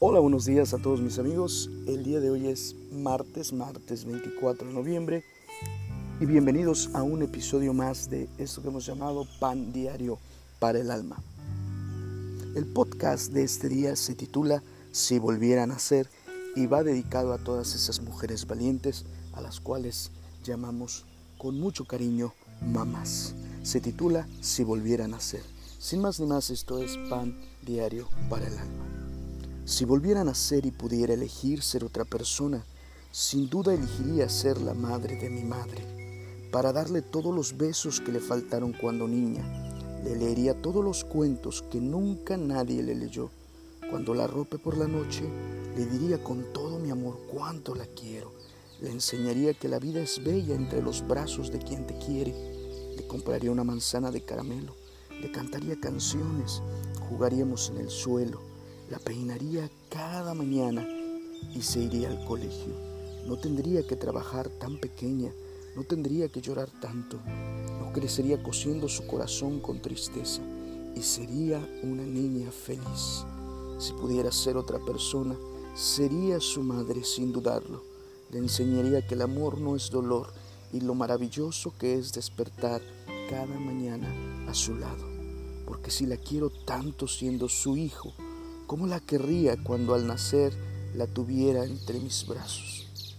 Hola, buenos días a todos mis amigos. El día de hoy es martes, martes 24 de noviembre. Y bienvenidos a un episodio más de esto que hemos llamado Pan Diario para el Alma. El podcast de este día se titula Si volvieran a ser y va dedicado a todas esas mujeres valientes a las cuales llamamos con mucho cariño mamás. Se titula Si volvieran a ser. Sin más ni más, esto es Pan Diario para el Alma. Si volviera a nacer y pudiera elegir ser otra persona, sin duda elegiría ser la madre de mi madre, para darle todos los besos que le faltaron cuando niña. Le leería todos los cuentos que nunca nadie le leyó. Cuando la rope por la noche, le diría con todo mi amor cuánto la quiero. Le enseñaría que la vida es bella entre los brazos de quien te quiere. Le compraría una manzana de caramelo. Le cantaría canciones. Jugaríamos en el suelo la peinaría cada mañana y se iría al colegio. No tendría que trabajar tan pequeña, no tendría que llorar tanto, no crecería cosiendo su corazón con tristeza y sería una niña feliz. Si pudiera ser otra persona, sería su madre sin dudarlo. Le enseñaría que el amor no es dolor y lo maravilloso que es despertar cada mañana a su lado. Porque si la quiero tanto siendo su hijo, ¿Cómo la querría cuando al nacer la tuviera entre mis brazos?